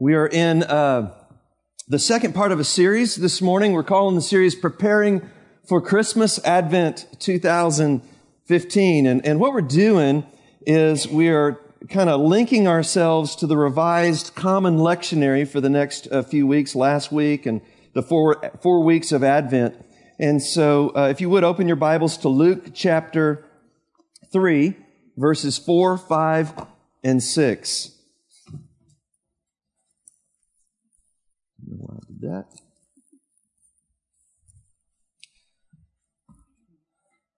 We are in uh, the second part of a series this morning. We're calling the series Preparing for Christmas Advent 2015. And, and what we're doing is we are kind of linking ourselves to the revised common lectionary for the next uh, few weeks, last week and the four, four weeks of Advent. And so uh, if you would open your Bibles to Luke chapter 3, verses 4, 5, and 6. That.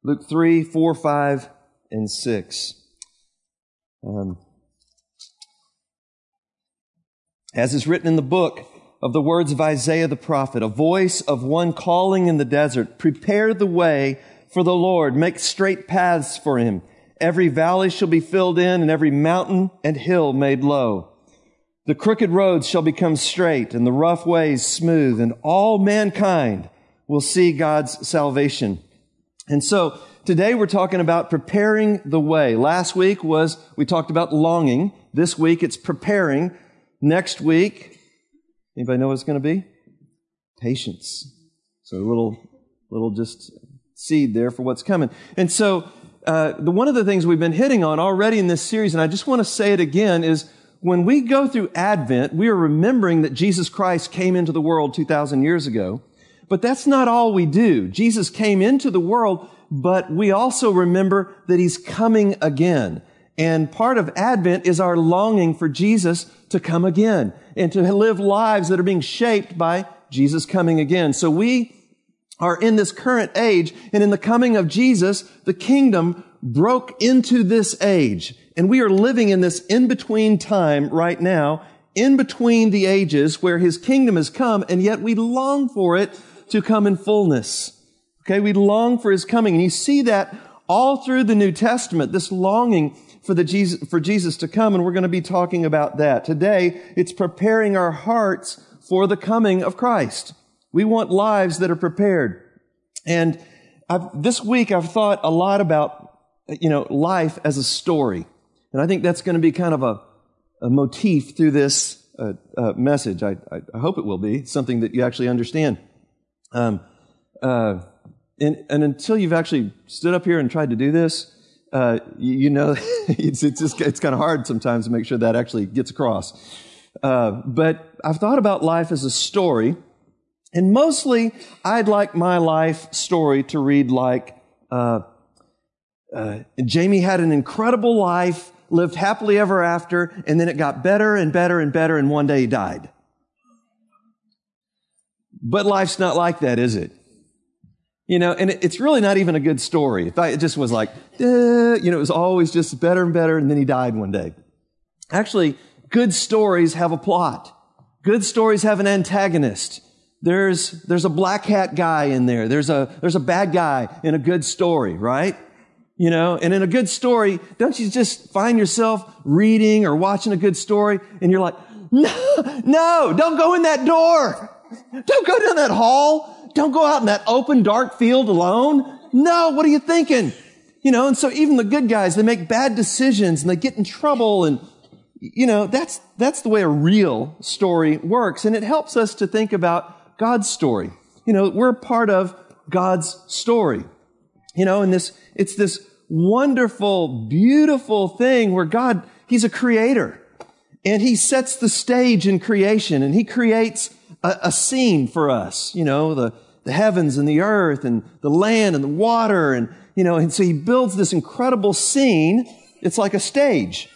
Luke 3, 4, 5, and 6. Um, as is written in the book of the words of Isaiah the prophet, a voice of one calling in the desert, prepare the way for the Lord, make straight paths for him. Every valley shall be filled in and every mountain and hill made low. The crooked roads shall become straight and the rough ways smooth and all mankind will see God's salvation. And so today we're talking about preparing the way. Last week was, we talked about longing. This week it's preparing. Next week, anybody know what it's going to be? Patience. So a little, little just seed there for what's coming. And so, uh, the, one of the things we've been hitting on already in this series, and I just want to say it again, is when we go through Advent, we are remembering that Jesus Christ came into the world 2,000 years ago. But that's not all we do. Jesus came into the world, but we also remember that he's coming again. And part of Advent is our longing for Jesus to come again and to live lives that are being shaped by Jesus coming again. So we are in this current age, and in the coming of Jesus, the kingdom broke into this age. And we are living in this in-between time right now, in between the ages where his kingdom has come, and yet we long for it to come in fullness. Okay, we long for his coming. And you see that all through the New Testament, this longing for the Jesus, for Jesus to come, and we're going to be talking about that. Today, it's preparing our hearts for the coming of Christ. We want lives that are prepared. And I've, this week I've thought a lot about you know, life as a story. And I think that's going to be kind of a, a motif through this uh, uh, message. I, I, hope it will be something that you actually understand. Um, uh, and, and, until you've actually stood up here and tried to do this, uh, you, you, know, it's, it's just, it's kind of hard sometimes to make sure that actually gets across. Uh, but I've thought about life as a story, and mostly I'd like my life story to read like uh, Jamie had an incredible life, lived happily ever after, and then it got better and better and better, and one day he died. But life's not like that, is it? You know, and it's really not even a good story. If it just was like, eh, you know, it was always just better and better, and then he died one day. Actually, good stories have a plot. Good stories have an antagonist. There's, there's a black hat guy in there. There's a, there's a bad guy in a good story, right? You know, and in a good story, don't you just find yourself reading or watching a good story and you're like, no, no, don't go in that door. Don't go down that hall. Don't go out in that open, dark field alone. No, what are you thinking? You know, and so even the good guys, they make bad decisions and they get in trouble and, you know, that's, that's the way a real story works. And it helps us to think about God's story. You know, we're part of God's story. You know, and this, it's this wonderful, beautiful thing where God, He's a creator. And He sets the stage in creation and He creates a, a scene for us, you know, the, the heavens and the earth and the land and the water. And, you know, and so He builds this incredible scene. It's like a stage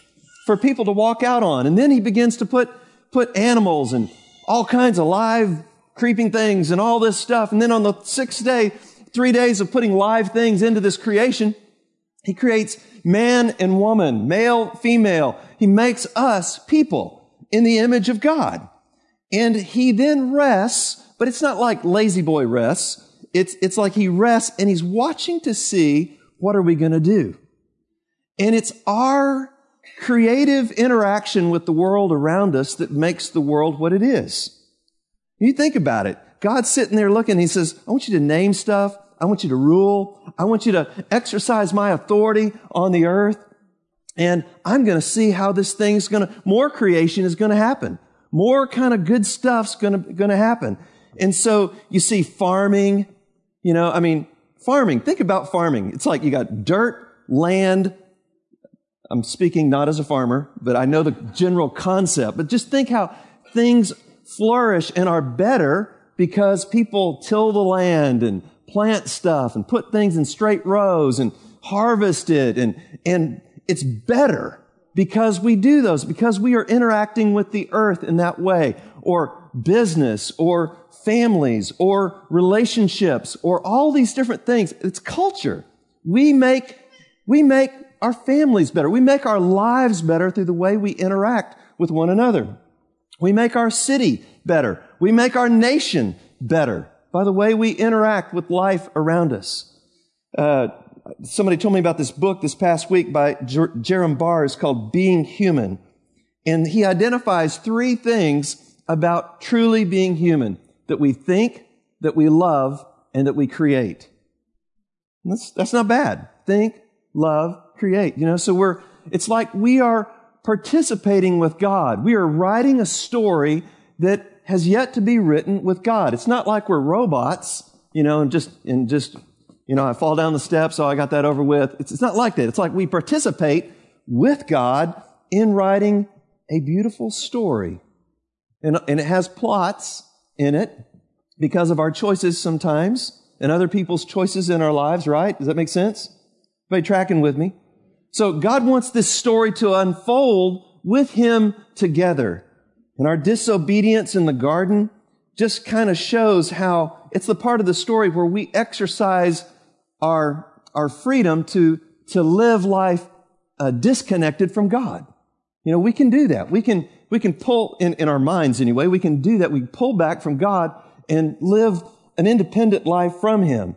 for people to walk out on. And then He begins to put, put animals and all kinds of live creeping things and all this stuff. And then on the sixth day, three days of putting live things into this creation, he creates man and woman, male, female. He makes us people in the image of God. And he then rests, but it's not like lazy boy rests. It's, it's like he rests and he's watching to see what are we going to do? And it's our creative interaction with the world around us that makes the world what it is. You think about it. God's sitting there looking, he says, I want you to name stuff. I want you to rule. I want you to exercise my authority on the earth. And I'm going to see how this thing's going to, more creation is going to happen. more kind of good stuff's gonna, gonna happen. And so you see farming, you know, I mean, farming, think about farming. It's like you got dirt, land. I'm speaking not as a farmer, but I know the general concept. But just think how things flourish and are better because people till the land and plant stuff and put things in straight rows and harvest it and, and it's better because we do those, because we are interacting with the earth in that way, or business, or families, or relationships, or all these different things. It's culture. We make, we make our families better. We make our lives better through the way we interact with one another. We make our city better. We make our nation better by the way we interact with life around us. Uh, somebody told me about this book this past week by Jer- Jerram Barrs called Being Human. And he identifies three things about truly being human that we think, that we love, and that we create. That's, that's not bad. Think, love, create. You know, so we're, it's like we are participating with God. We are writing a story that has yet to be written with God. It's not like we're robots, you know, and just, and just, you know, I fall down the steps, so I got that over with. It's, it's not like that. It's like we participate with God in writing a beautiful story. And, and it has plots in it because of our choices sometimes and other people's choices in our lives, right? Does that make sense? Everybody tracking with me? So God wants this story to unfold with Him together. And our disobedience in the garden just kind of shows how it's the part of the story where we exercise our, our freedom to, to live life uh, disconnected from God. You know, we can do that. We can, we can pull, in, in our minds anyway, we can do that. We pull back from God and live an independent life from Him.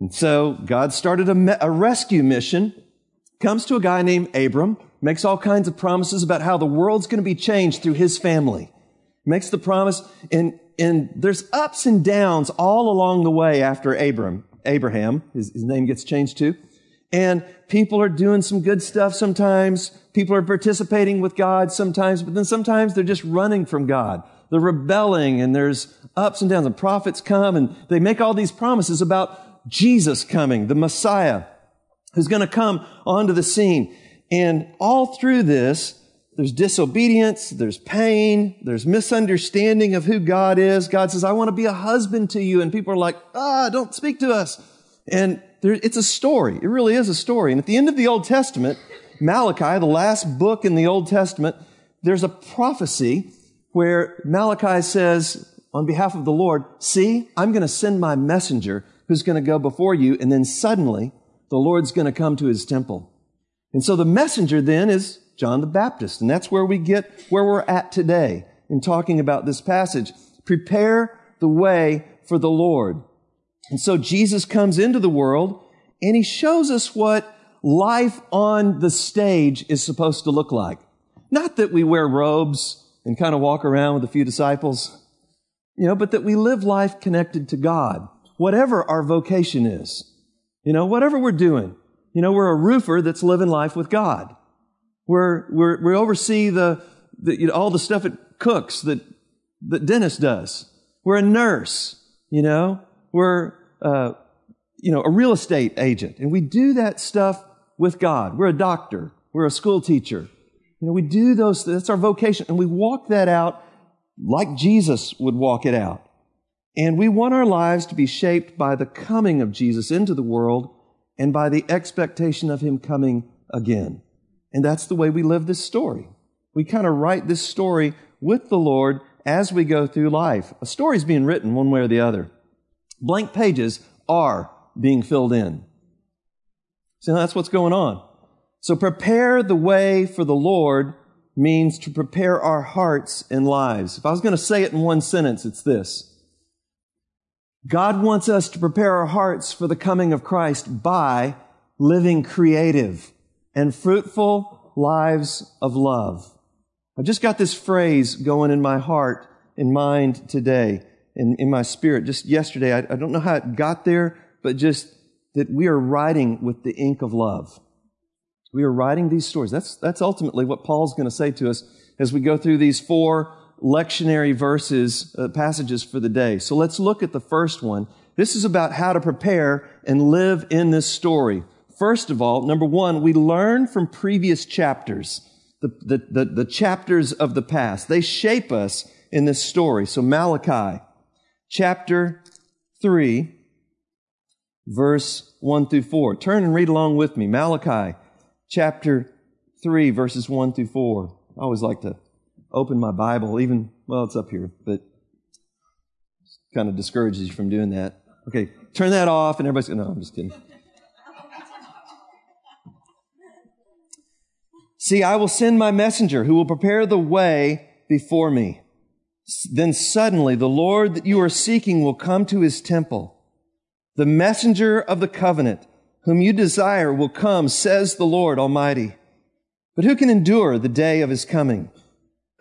And so God started a, me- a rescue mission, comes to a guy named Abram, makes all kinds of promises about how the world's going to be changed through his family. Makes the promise, and, and there's ups and downs all along the way after Abram, Abraham, his, his name gets changed too. And people are doing some good stuff sometimes. People are participating with God sometimes, but then sometimes they're just running from God. They're rebelling and there's ups and downs. The prophets come and they make all these promises about Jesus coming, the Messiah who's going to come onto the scene. And all through this, there's disobedience, there's pain, there's misunderstanding of who God is. God says, I want to be a husband to you. And people are like, ah, don't speak to us. And there, it's a story. It really is a story. And at the end of the Old Testament, Malachi, the last book in the Old Testament, there's a prophecy where Malachi says, on behalf of the Lord, see, I'm going to send my messenger who's going to go before you. And then suddenly the Lord's going to come to his temple. And so the messenger then is John the Baptist. And that's where we get where we're at today in talking about this passage. Prepare the way for the Lord. And so Jesus comes into the world and he shows us what life on the stage is supposed to look like. Not that we wear robes and kind of walk around with a few disciples, you know, but that we live life connected to God, whatever our vocation is. You know, whatever we're doing, you know, we're a roofer that's living life with God. We're, we're, we oversee the, the you know, all the stuff it cooks that, that Dennis does. We're a nurse, you know, we're, uh, you know, a real estate agent. And we do that stuff with God. We're a doctor. We're a school teacher. You know, we do those, that's our vocation. And we walk that out like Jesus would walk it out. And we want our lives to be shaped by the coming of Jesus into the world and by the expectation of him coming again. And that's the way we live this story. We kind of write this story with the Lord as we go through life. A story's being written one way or the other. Blank pages are being filled in. So that's what's going on. So prepare the way for the Lord means to prepare our hearts and lives. If I was going to say it in one sentence, it's this. God wants us to prepare our hearts for the coming of Christ by living creative and fruitful lives of love. I've just got this phrase going in my heart and mind today and in my spirit just yesterday. I, I don't know how it got there, but just that we are writing with the ink of love. We are writing these stories. That's, that's ultimately what Paul's going to say to us as we go through these four lectionary verses, uh, passages for the day. So let's look at the first one. This is about how to prepare and live in this story. First of all, number one, we learn from previous chapters, the, the, the, the chapters of the past. They shape us in this story. So Malachi, chapter 3, verse 1 through 4. Turn and read along with me. Malachi, chapter 3, verses 1 through 4. I always like to open my Bible, even, well, it's up here, but kind of discourages you from doing that. Okay, turn that off, and everybody's going, no, I'm just kidding. See, I will send my messenger who will prepare the way before me. Then suddenly the Lord that you are seeking will come to his temple. The messenger of the covenant whom you desire will come, says the Lord Almighty. But who can endure the day of his coming?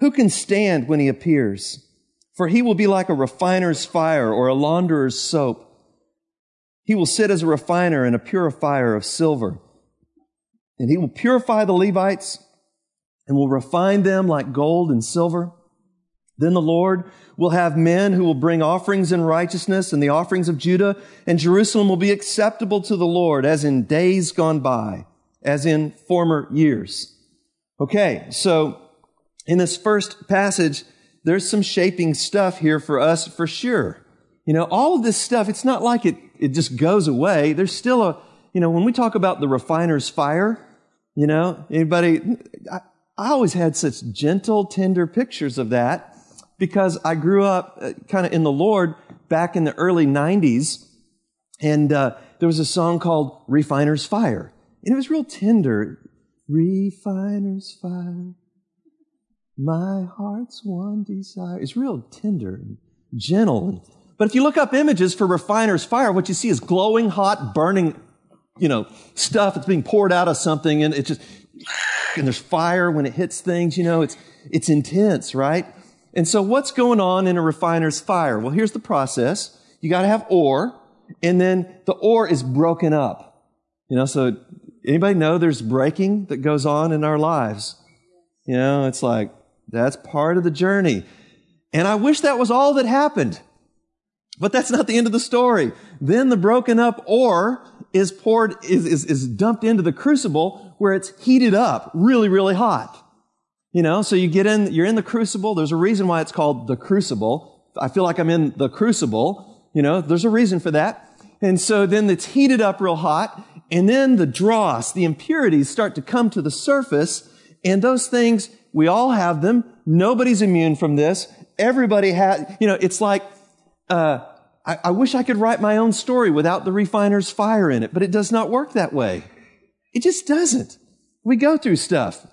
Who can stand when he appears? For he will be like a refiner's fire or a launderer's soap. He will sit as a refiner and a purifier of silver. And he will purify the Levites and will refine them like gold and silver. Then the Lord will have men who will bring offerings in righteousness and the offerings of Judah and Jerusalem will be acceptable to the Lord as in days gone by, as in former years. Okay, so in this first passage, there's some shaping stuff here for us for sure. You know, all of this stuff, it's not like it, it just goes away. There's still a, you know, when we talk about the refiner's fire, you know, anybody, I, I always had such gentle, tender pictures of that because I grew up uh, kind of in the Lord back in the early 90s. And uh, there was a song called Refiner's Fire. And it was real tender. Refiner's Fire, my heart's one desire. It's real tender and gentle. But if you look up images for Refiner's Fire, what you see is glowing, hot, burning, you know, stuff that's being poured out of something. And it's just, and there's fire when it hits things, you know, it's, it's intense, right? And so what's going on in a refiner's fire? Well, here's the process. You got to have ore, and then the ore is broken up. You know, so anybody know there's breaking that goes on in our lives? You know, it's like that's part of the journey. And I wish that was all that happened. But that's not the end of the story. Then the broken up ore is poured, is, is, is dumped into the crucible where it's heated up really, really hot. You know, so you get in, you're in the crucible. There's a reason why it's called the crucible. I feel like I'm in the crucible. You know, there's a reason for that. And so then it's heated up real hot. And then the dross, the impurities start to come to the surface. And those things, we all have them. Nobody's immune from this. Everybody has, you know, it's like, uh, I, I wish I could write my own story without the refiner's fire in it, but it does not work that way. It just doesn't. We go through stuff.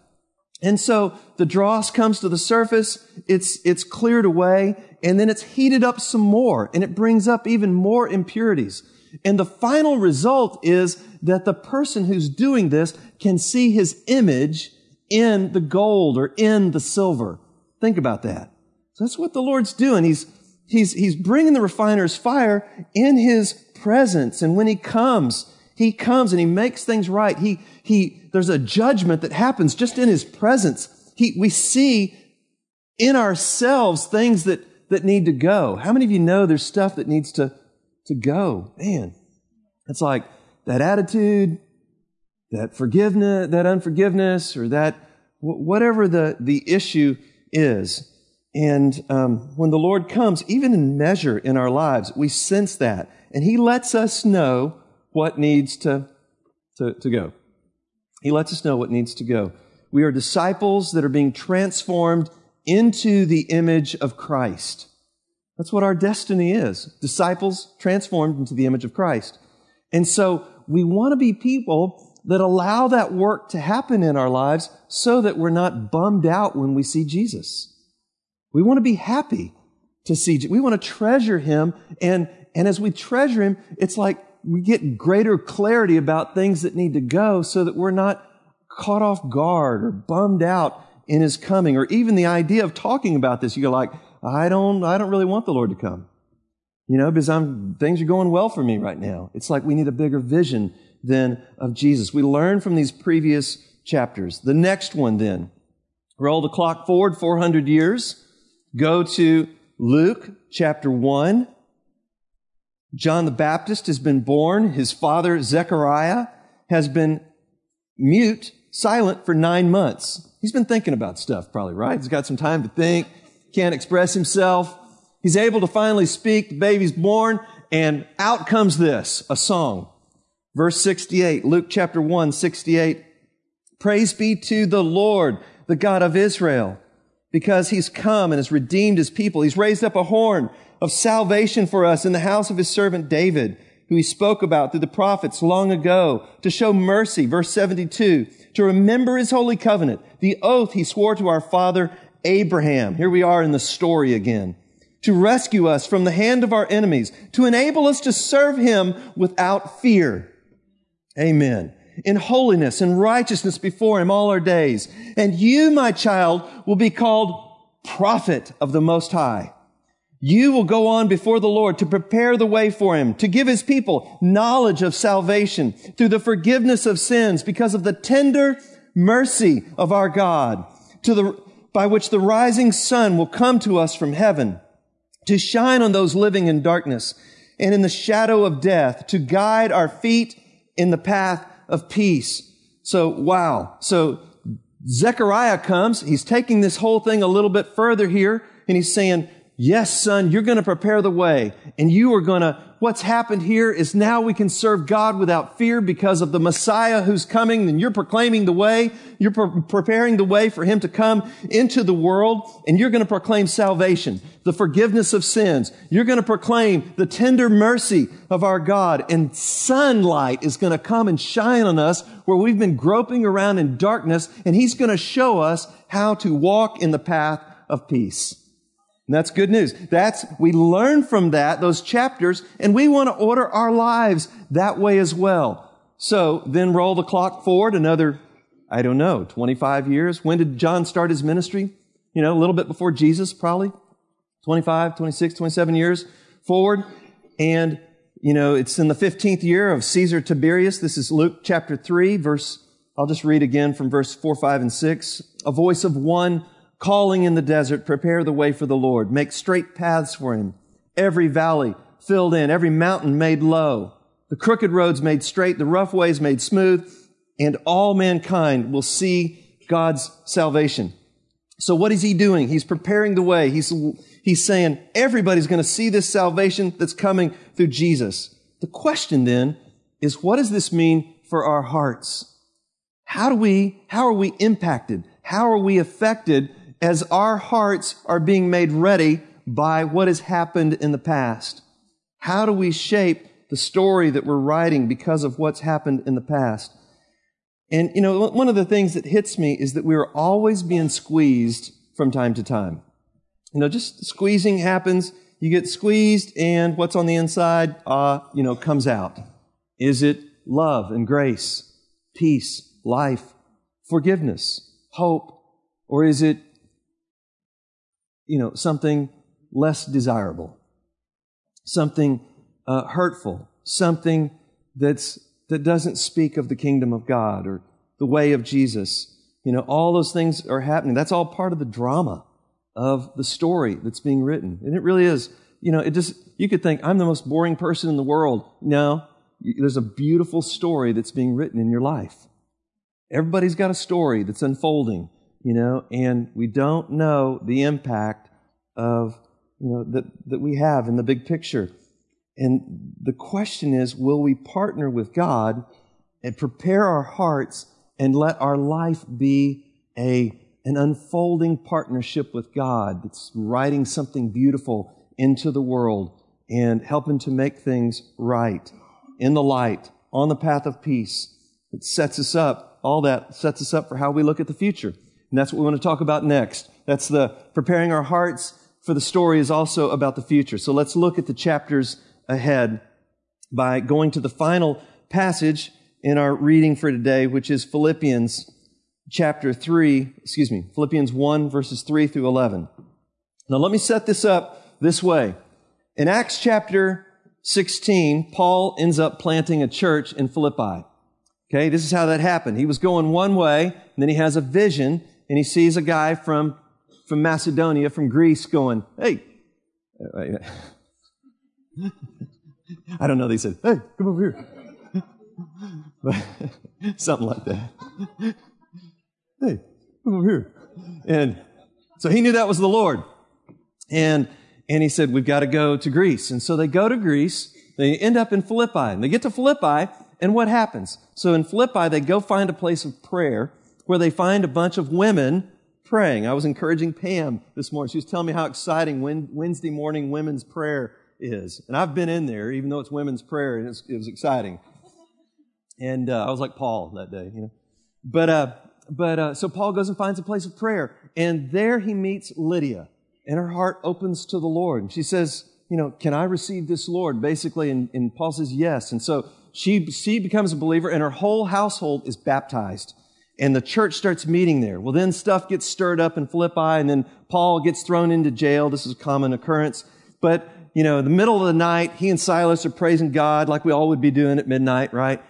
And so the dross comes to the surface, it's, it's cleared away, and then it's heated up some more, and it brings up even more impurities. And the final result is that the person who's doing this can see his image in the gold or in the silver. Think about that. So that's what the Lord's doing. He's, he's, he's bringing the refiner's fire in his presence. And when he comes, he comes and he makes things right. He, he, there's a judgment that happens just in his presence. He, we see in ourselves things that, that need to go. How many of you know there's stuff that needs to, to go? Man, it's like that attitude, that forgiveness, that unforgiveness, or that whatever the, the issue is. And um, when the Lord comes, even in measure in our lives, we sense that. And He lets us know what needs to, to, to go. He lets us know what needs to go. We are disciples that are being transformed into the image of Christ. That's what our destiny is. Disciples transformed into the image of Christ. And so we want to be people that allow that work to happen in our lives so that we're not bummed out when we see Jesus. We want to be happy to see, Jesus. we want to treasure Him. And, and as we treasure Him, it's like we get greater clarity about things that need to go so that we're not caught off guard or bummed out in his coming or even the idea of talking about this you go like i don't i don't really want the lord to come you know because i'm things are going well for me right now it's like we need a bigger vision then of jesus we learn from these previous chapters the next one then roll the clock forward 400 years Go to Luke chapter 1. John the Baptist has been born. His father, Zechariah, has been mute, silent for nine months. He's been thinking about stuff, probably, right? He's got some time to think, can't express himself. He's able to finally speak. The baby's born, and out comes this a song. Verse 68, Luke chapter 1, 68. Praise be to the Lord, the God of Israel, because he's come and has redeemed his people. He's raised up a horn of salvation for us in the house of his servant David, who he spoke about through the prophets long ago to show mercy. Verse 72, to remember his holy covenant, the oath he swore to our father Abraham. Here we are in the story again. To rescue us from the hand of our enemies, to enable us to serve him without fear. Amen. In holiness and righteousness before him all our days. And you, my child, will be called prophet of the Most High. You will go on before the Lord to prepare the way for him, to give his people knowledge of salvation through the forgiveness of sins because of the tender mercy of our God, to the, by which the rising sun will come to us from heaven, to shine on those living in darkness and in the shadow of death, to guide our feet in the path of peace. So, wow. So, Zechariah comes. He's taking this whole thing a little bit further here, and he's saying, Yes, son, you're going to prepare the way and you are going to, what's happened here is now we can serve God without fear because of the Messiah who's coming and you're proclaiming the way. You're pre- preparing the way for him to come into the world and you're going to proclaim salvation, the forgiveness of sins. You're going to proclaim the tender mercy of our God and sunlight is going to come and shine on us where we've been groping around in darkness and he's going to show us how to walk in the path of peace. And that's good news. That's, we learn from that, those chapters, and we want to order our lives that way as well. So then roll the clock forward another, I don't know, 25 years. When did John start his ministry? You know, a little bit before Jesus, probably. 25, 26, 27 years forward. And, you know, it's in the 15th year of Caesar Tiberius. This is Luke chapter 3, verse, I'll just read again from verse 4, 5, and 6. A voice of one calling in the desert, prepare the way for the Lord, make straight paths for him, every valley filled in, every mountain made low, the crooked roads made straight, the rough ways made smooth, and all mankind will see God's salvation. So what is he doing? He's preparing the way. He's, he's saying everybody's going to see this salvation that's coming through Jesus. The question then is what does this mean for our hearts? How do we, how are we impacted? How are we affected as our hearts are being made ready by what has happened in the past. How do we shape the story that we're writing because of what's happened in the past? And, you know, one of the things that hits me is that we're always being squeezed from time to time. You know, just squeezing happens. You get squeezed and what's on the inside, uh, you know, comes out. Is it love and grace, peace, life, forgiveness, hope? Or is it you know, something less desirable, something uh, hurtful, something that's, that doesn't speak of the kingdom of God or the way of Jesus. You know, all those things are happening. That's all part of the drama of the story that's being written. And it really is, you know, it just, you could think, I'm the most boring person in the world. No, there's a beautiful story that's being written in your life. Everybody's got a story that's unfolding you know, and we don't know the impact of, you know, that, that we have in the big picture. And the question is, will we partner with God and prepare our hearts and let our life be a, an unfolding partnership with God that's writing something beautiful into the world and helping to make things right in the light, on the path of peace that sets us up, all that sets us up for how we look at the future. And that's what we want to talk about next. That's the preparing our hearts for the story is also about the future. So let's look at the chapters ahead by going to the final passage in our reading for today, which is Philippians chapter 3, excuse me, Philippians 1 verses 3 through 11. Now let me set this up this way. In Acts chapter 16, Paul ends up planting a church in Philippi. Okay, this is how that happened. He was going one way, and then he has a vision, and he sees a guy from from Macedonia, from Greece, going, hey, I don't know. They said, hey, come over here. Something like that. hey, come over here. And so he knew that was the Lord. And, and he said, we've got to go to Greece. And so they go to Greece. They end up in Philippi. And they get to Philippi, and what happens? So in Philippi, they go find a place of prayer where they find a bunch of women praying. I was encouraging Pam this morning. She was telling me how exciting Wednesday morning women's prayer is. And I've been in there, even though it's women's prayer, and it was exciting. And uh, I was like Paul that day, you know. But, uh, but uh, so Paul goes and finds a place of prayer, and there he meets Lydia, and her heart opens to the Lord. And she says, you know, can I receive this Lord? Basically, and, and Paul says yes. And so she, she becomes a believer, and her whole household is baptized and the church starts meeting there. Well, then stuff gets stirred up in Philippi, and then Paul gets thrown into jail. This is a common occurrence. But, you know, in the middle of the night, he and Silas are praising God like we all would be doing at midnight, right?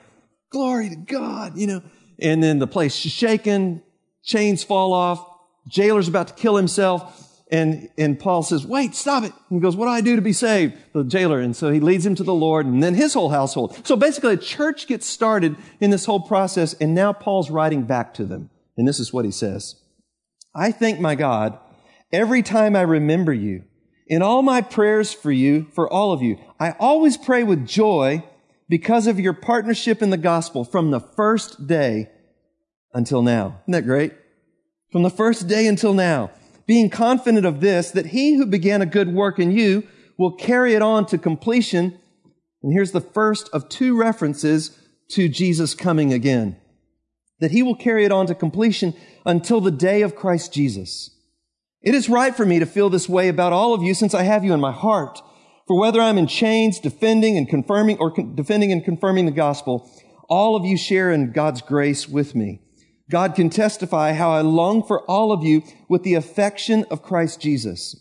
Glory to God, you know. And then the place is shaken, chains fall off, jailer's about to kill himself. And, and Paul says, wait, stop it. And he goes, what do I do to be saved? The jailer. And so he leads him to the Lord and then his whole household. So basically a church gets started in this whole process and now Paul's writing back to them. And this is what he says. I thank my God every time I remember you. In all my prayers for you, for all of you, I always pray with joy because of your partnership in the gospel from the first day until now. Isn't that great? From the first day until now being confident of this, that he who began a good work in you will carry it on to completion. And here's the first of two references to Jesus coming again. That he will carry it on to completion until the day of Christ Jesus. It is right for me to feel this way about all of you since I have you in my heart. For whether I'm in chains, defending and confirming, or con- defending and confirming the gospel, all of you share in God's grace with me. God can testify how I long for all of you with the affection of Christ Jesus.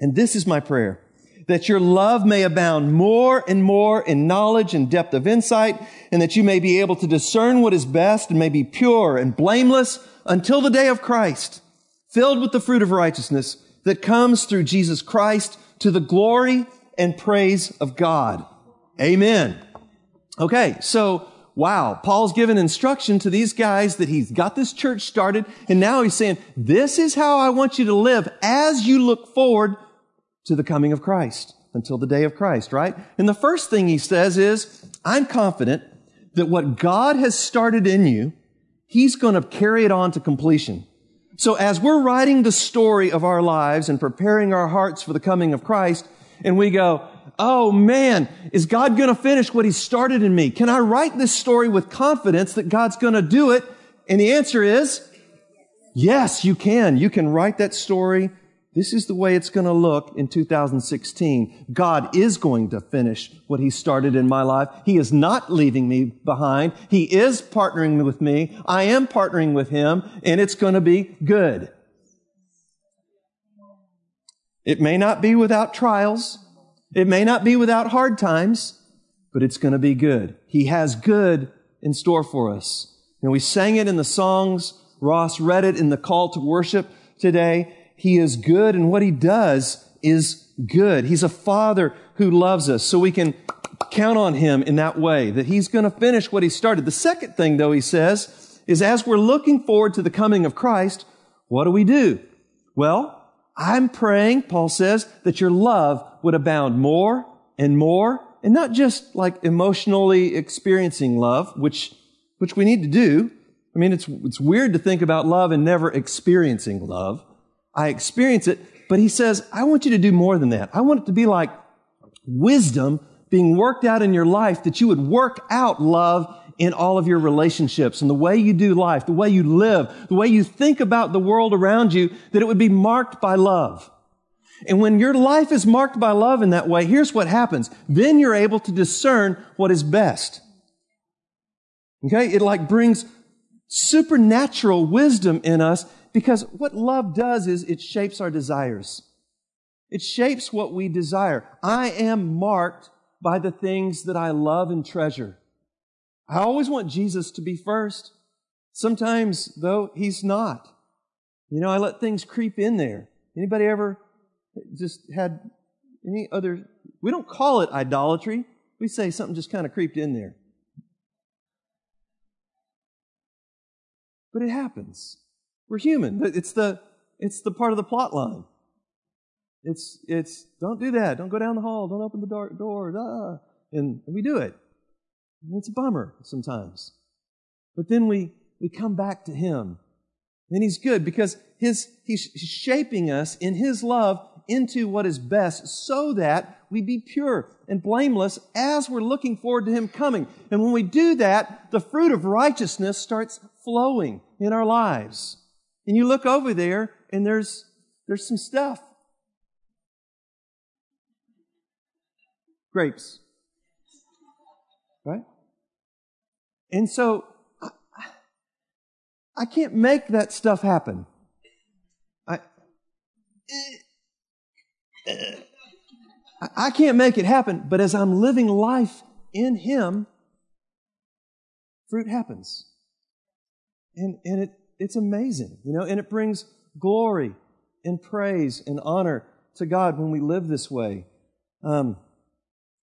And this is my prayer, that your love may abound more and more in knowledge and depth of insight, and that you may be able to discern what is best and may be pure and blameless until the day of Christ, filled with the fruit of righteousness that comes through Jesus Christ to the glory and praise of God. Amen. Okay, so wow, Paul's given instruction to these guys that he's got this church started, and now he's saying, this is how I want you to live as you look forward to the coming of Christ until the day of Christ, right? And the first thing he says is, I'm confident that what God has started in you, he's going to carry it on to completion. So as we're writing the story of our lives and preparing our hearts for the coming of Christ, and we go, oh man, is God going to finish what He started in me? Can I write this story with confidence that God's going to do it? And the answer is, yes, you can. You can write that story. This is the way it's going to look in 2016. God is going to finish what He started in my life. He is not leaving me behind. He is partnering with me. I am partnering with Him, and it's going to be good. It may not be without trials. It may not be without hard times, but it's going to be good. He has good in store for us. And we sang it in the songs. Ross read it in the call to worship today. He is good and what he does is good. He's a father who loves us. So we can count on him in that way that he's going to finish what he started. The second thing though he says is as we're looking forward to the coming of Christ, what do we do? Well, I'm praying, Paul says, that your love would abound more and more, and not just like emotionally experiencing love, which, which we need to do. I mean, it's, it's weird to think about love and never experiencing love. I experience it, but he says, I want you to do more than that. I want it to be like wisdom being worked out in your life that you would work out love in all of your relationships and the way you do life, the way you live, the way you think about the world around you, that it would be marked by love. And when your life is marked by love in that way, here's what happens. Then you're able to discern what is best. Okay? It like brings supernatural wisdom in us because what love does is it shapes our desires. It shapes what we desire. I am marked by the things that I love and treasure. I always want Jesus to be first. Sometimes, though, He's not. You know, I let things creep in there. Anybody ever just had any other? We don't call it idolatry. We say something just kind of creeped in there. But it happens. We're human. It's the, it's the part of the plot line. It's, it's, don't do that. Don't go down the hall. Don't open the door. door ah. And we do it. And it's a bummer sometimes. But then we, we come back to Him. And He's good because his, He's shaping us in His love into what is best so that we be pure and blameless as we're looking forward to Him coming. And when we do that, the fruit of righteousness starts flowing in our lives. And you look over there and there's, there's some stuff. Grapes. Right? And so I, I can't make that stuff happen. I, I can't make it happen, but as I'm living life in Him, fruit happens. And, and it, it's amazing, you know, and it brings glory and praise and honor to God when we live this way. Um,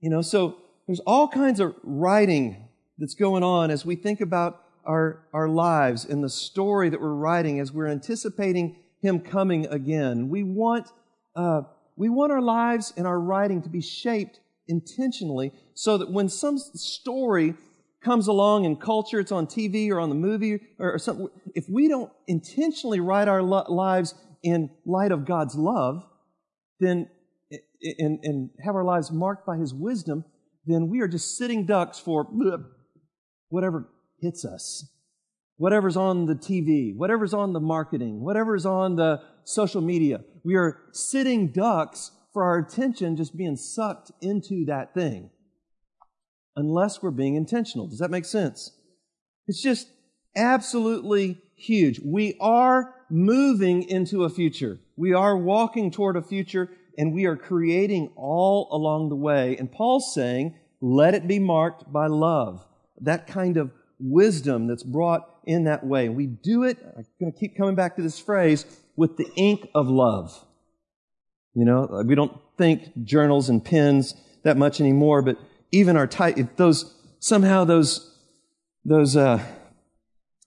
you know, so there's all kinds of writing that's going on as we think about our, our lives and the story that we're writing as we're anticipating Him coming again. We want, uh, we want our lives and our writing to be shaped intentionally so that when some story comes along in culture, it's on TV or on the movie or, or something, if we don't intentionally write our lo- lives in light of God's love, then and, and have our lives marked by His wisdom, then we are just sitting ducks for whatever hits us, whatever's on the TV, whatever's on the marketing, whatever's on the social media. We are sitting ducks for our attention just being sucked into that thing. Unless we're being intentional. Does that make sense? It's just absolutely huge. We are moving into a future. We are walking toward a future and we are creating all along the way. And Paul's saying, let it be marked by love. That kind of wisdom that's brought in that way. We do it, I'm going to keep coming back to this phrase, with the ink of love. You know, we don't think journals and pens that much anymore, but even our type, those, somehow those, those, uh,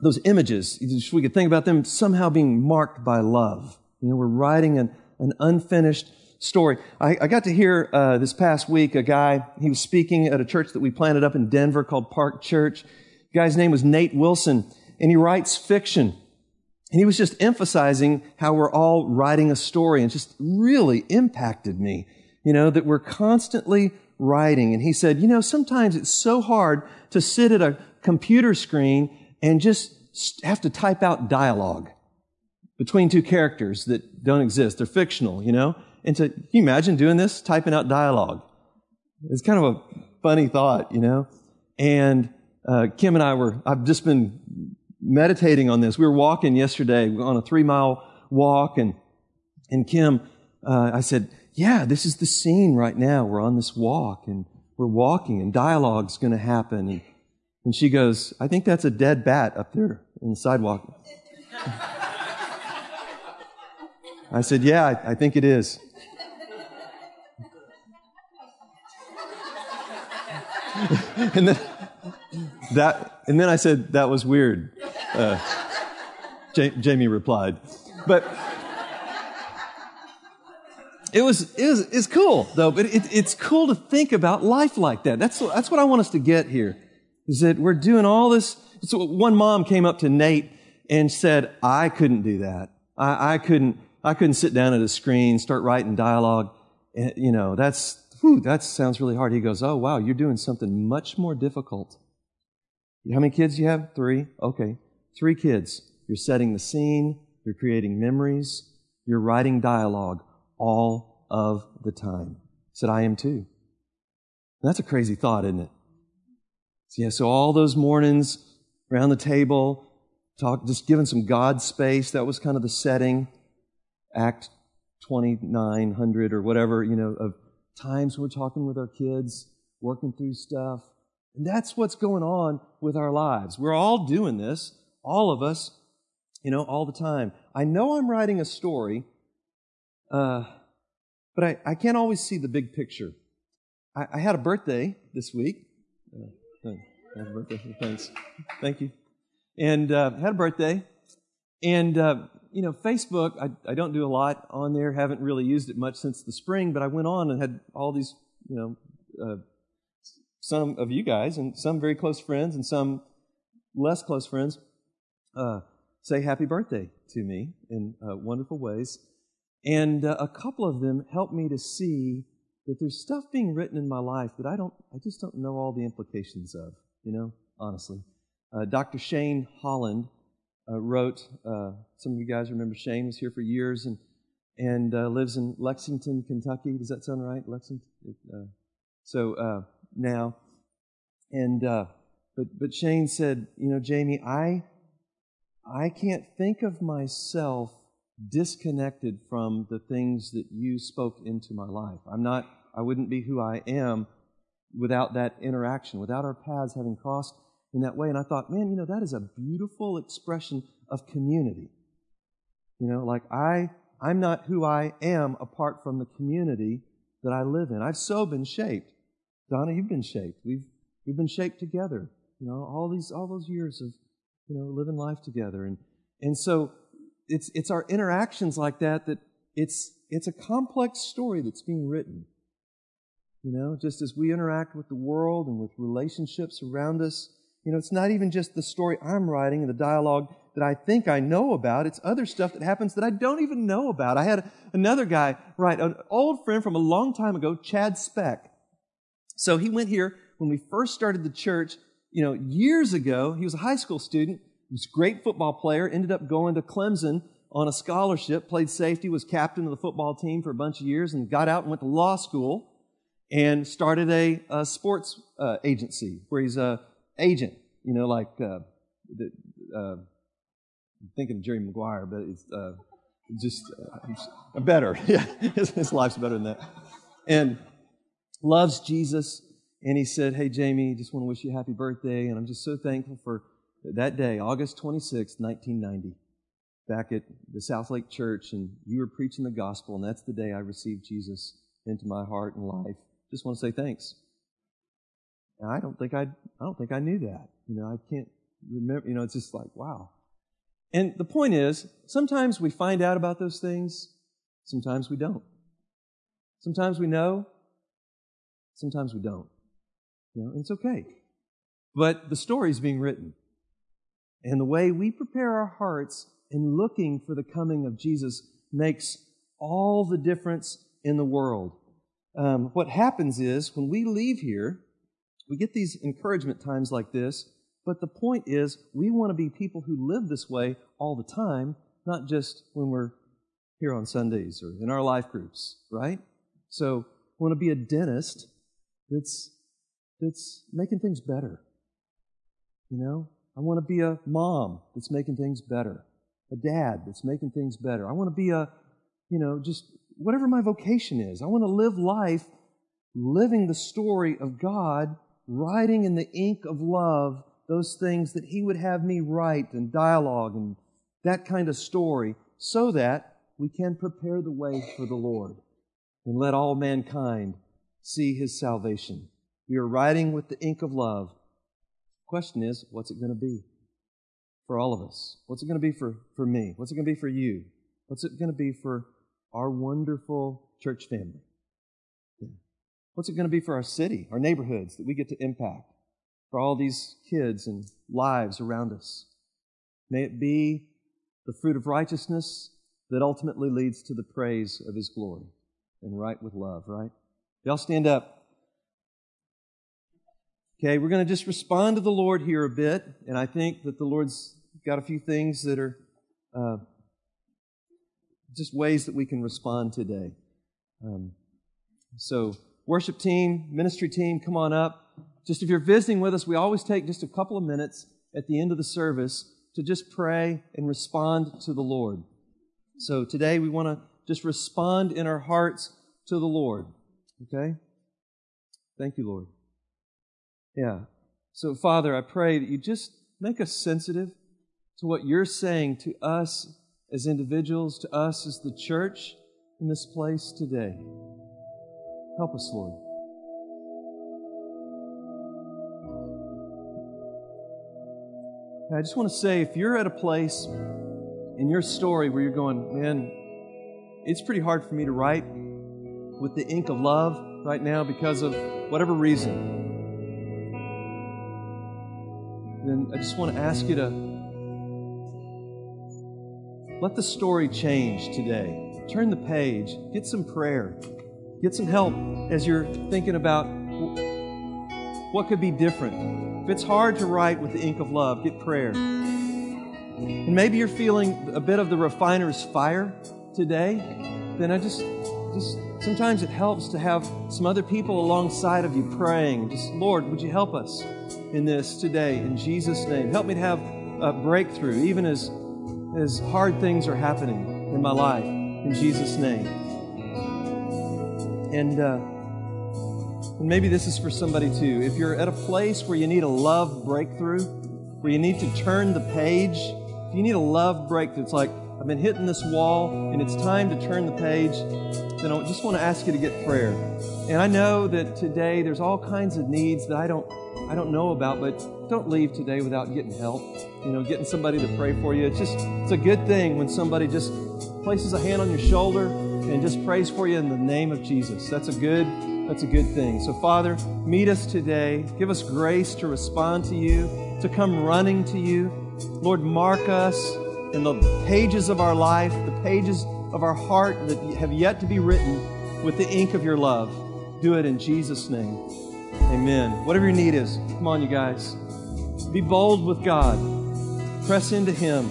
those images, we could think about them somehow being marked by love. You know, we're writing an, an unfinished story. I, I got to hear uh, this past week a guy, he was speaking at a church that we planted up in Denver called Park Church. The guy's name was Nate Wilson, and he writes fiction. And he was just emphasizing how we're all writing a story and just really impacted me, you know, that we're constantly writing. And he said, you know, sometimes it's so hard to sit at a computer screen and just have to type out dialogue between two characters that don't exist. They're fictional, you know? And to, can you imagine doing this, typing out dialogue? It's kind of a funny thought, you know? And uh, Kim and I were, I've just been meditating on this. We were walking yesterday on a three mile walk, and, and Kim, uh, I said, Yeah, this is the scene right now. We're on this walk, and we're walking, and dialogue's going to happen. And, and she goes, I think that's a dead bat up there in the sidewalk. I said, Yeah, I, I think it is. and then that, and then I said that was weird. Uh, Jamie replied, but it was, it was it's cool though. But it, it's cool to think about life like that. That's that's what I want us to get here. Is that we're doing all this. So one mom came up to Nate and said, "I couldn't do that. I, I couldn't. I couldn't sit down at a screen, start writing dialogue. And, you know, that's whew, that sounds really hard. He goes, Oh, wow, you're doing something much more difficult. How many kids do you have? Three? Okay. Three kids. You're setting the scene, you're creating memories, you're writing dialogue all of the time. Said, I am too. That's a crazy thought, isn't it? So, yeah, so all those mornings around the table, talk, just giving some God space, that was kind of the setting. Act 2900 or whatever, you know, of times we're talking with our kids, working through stuff. And that's what's going on with our lives. We're all doing this, all of us. you know, all the time. I know I'm writing a story, uh, but I, I can't always see the big picture. I, I had a birthday this week. Uh, happy birthday. Thanks. Thank you. And uh, had a birthday. And, uh, you know, Facebook, I, I don't do a lot on there. Haven't really used it much since the spring, but I went on and had all these, you know, uh, some of you guys and some very close friends and some less close friends uh, say happy birthday to me in uh, wonderful ways. And uh, a couple of them helped me to see that there's stuff being written in my life that I don't, I just don't know all the implications of, you know, honestly. Uh, Dr. Shane Holland uh, wrote, uh, some of you guys remember Shane was here for years and, and lives in Lexington, Kentucky. Does that sound right? Lexington? so now, and uh, but but Shane said, you know, Jamie, I I can't think of myself disconnected from the things that you spoke into my life. I'm not, I wouldn't be who I am without that interaction, without our paths having crossed in that way. And I thought, man, you know, that is a beautiful expression of community. You know, like I, I'm not who I am apart from the community that I live in. I've so been shaped. Donna, you've been shaped. We've, we've been shaped together. You know, all these, all those years of you know, living life together. And, and so it's, it's our interactions like that that it's, it's a complex story that's being written. You know, just as we interact with the world and with relationships around us, you know, it's not even just the story I'm writing and the dialogue that I think I know about. It's other stuff that happens that I don't even know about. I had another guy write, an old friend from a long time ago, Chad Speck. So he went here when we first started the church you know, years ago, he was a high school student, he was a great football player, ended up going to Clemson on a scholarship, played safety, was captain of the football team for a bunch of years, and got out and went to law school and started a, a sports uh, agency where he's a agent, you know, like, uh, the, uh, I'm thinking of Jerry Maguire, but it's uh, just uh, better. Yeah, his, his life's better than that. And loves Jesus and he said, Hey, Jamie, just want to wish you a happy birthday. And I'm just so thankful for that day, August 26, 1990, back at the South Lake Church. And you were preaching the gospel. And that's the day I received Jesus into my heart and life. Just want to say thanks. And I don't think I, I don't think I knew that. You know, I can't remember, you know, it's just like, wow. And the point is, sometimes we find out about those things, sometimes we don't. Sometimes we know, sometimes we don't. You know, it's okay. But the story is being written. And the way we prepare our hearts in looking for the coming of Jesus makes all the difference in the world. Um, what happens is when we leave here, we get these encouragement times like this, but the point is we want to be people who live this way all the time, not just when we're here on Sundays or in our life groups, right? So want to be a dentist that's that's making things better. You know, I want to be a mom that's making things better, a dad that's making things better. I want to be a, you know, just whatever my vocation is. I want to live life living the story of God, writing in the ink of love those things that He would have me write and dialogue and that kind of story so that we can prepare the way for the Lord and let all mankind see His salvation. We are writing with the ink of love. Question is, what's it going to be for all of us? What's it going to be for, for me? What's it going to be for you? What's it going to be for our wonderful church family? What's it going to be for our city, our neighborhoods that we get to impact, for all these kids and lives around us? May it be the fruit of righteousness that ultimately leads to the praise of His glory and write with love, right? Y'all stand up. Okay, we're going to just respond to the Lord here a bit, and I think that the Lord's got a few things that are uh, just ways that we can respond today. Um, so, worship team, ministry team, come on up. Just if you're visiting with us, we always take just a couple of minutes at the end of the service to just pray and respond to the Lord. So, today we want to just respond in our hearts to the Lord. Okay? Thank you, Lord. Yeah. So, Father, I pray that you just make us sensitive to what you're saying to us as individuals, to us as the church in this place today. Help us, Lord. I just want to say if you're at a place in your story where you're going, man, it's pretty hard for me to write with the ink of love right now because of whatever reason, then I just want to ask you to let the story change today. Turn the page, get some prayer, get some help as you're thinking about what could be different. If it's hard to write with the ink of love, get prayer. And maybe you're feeling a bit of the refiner's fire today, then I just just sometimes it helps to have some other people alongside of you praying. Just Lord, would you help us in this today in Jesus' name? Help me to have a breakthrough, even as as hard things are happening in my life in Jesus' name. And uh, and maybe this is for somebody too. If you're at a place where you need a love breakthrough, where you need to turn the page, if you need a love breakthrough, it's like I've been hitting this wall and it's time to turn the page, then I just want to ask you to get prayer. And I know that today there's all kinds of needs that I don't I don't know about, but don't leave today without getting help. You know, getting somebody to pray for you. It's just it's a good thing when somebody just places a hand on your shoulder and just prays for you in the name of Jesus. That's a good that's a good thing. So Father, meet us today. Give us grace to respond to you, to come running to you. Lord, mark us in the pages of our life, the pages of our heart that have yet to be written with the ink of your love. Do it in Jesus' name. Amen. Whatever your need is, come on, you guys. Be bold with God. Press into Him.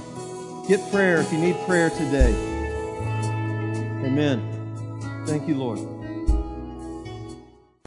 Get prayer if you need prayer today. Amen. Thank you, Lord.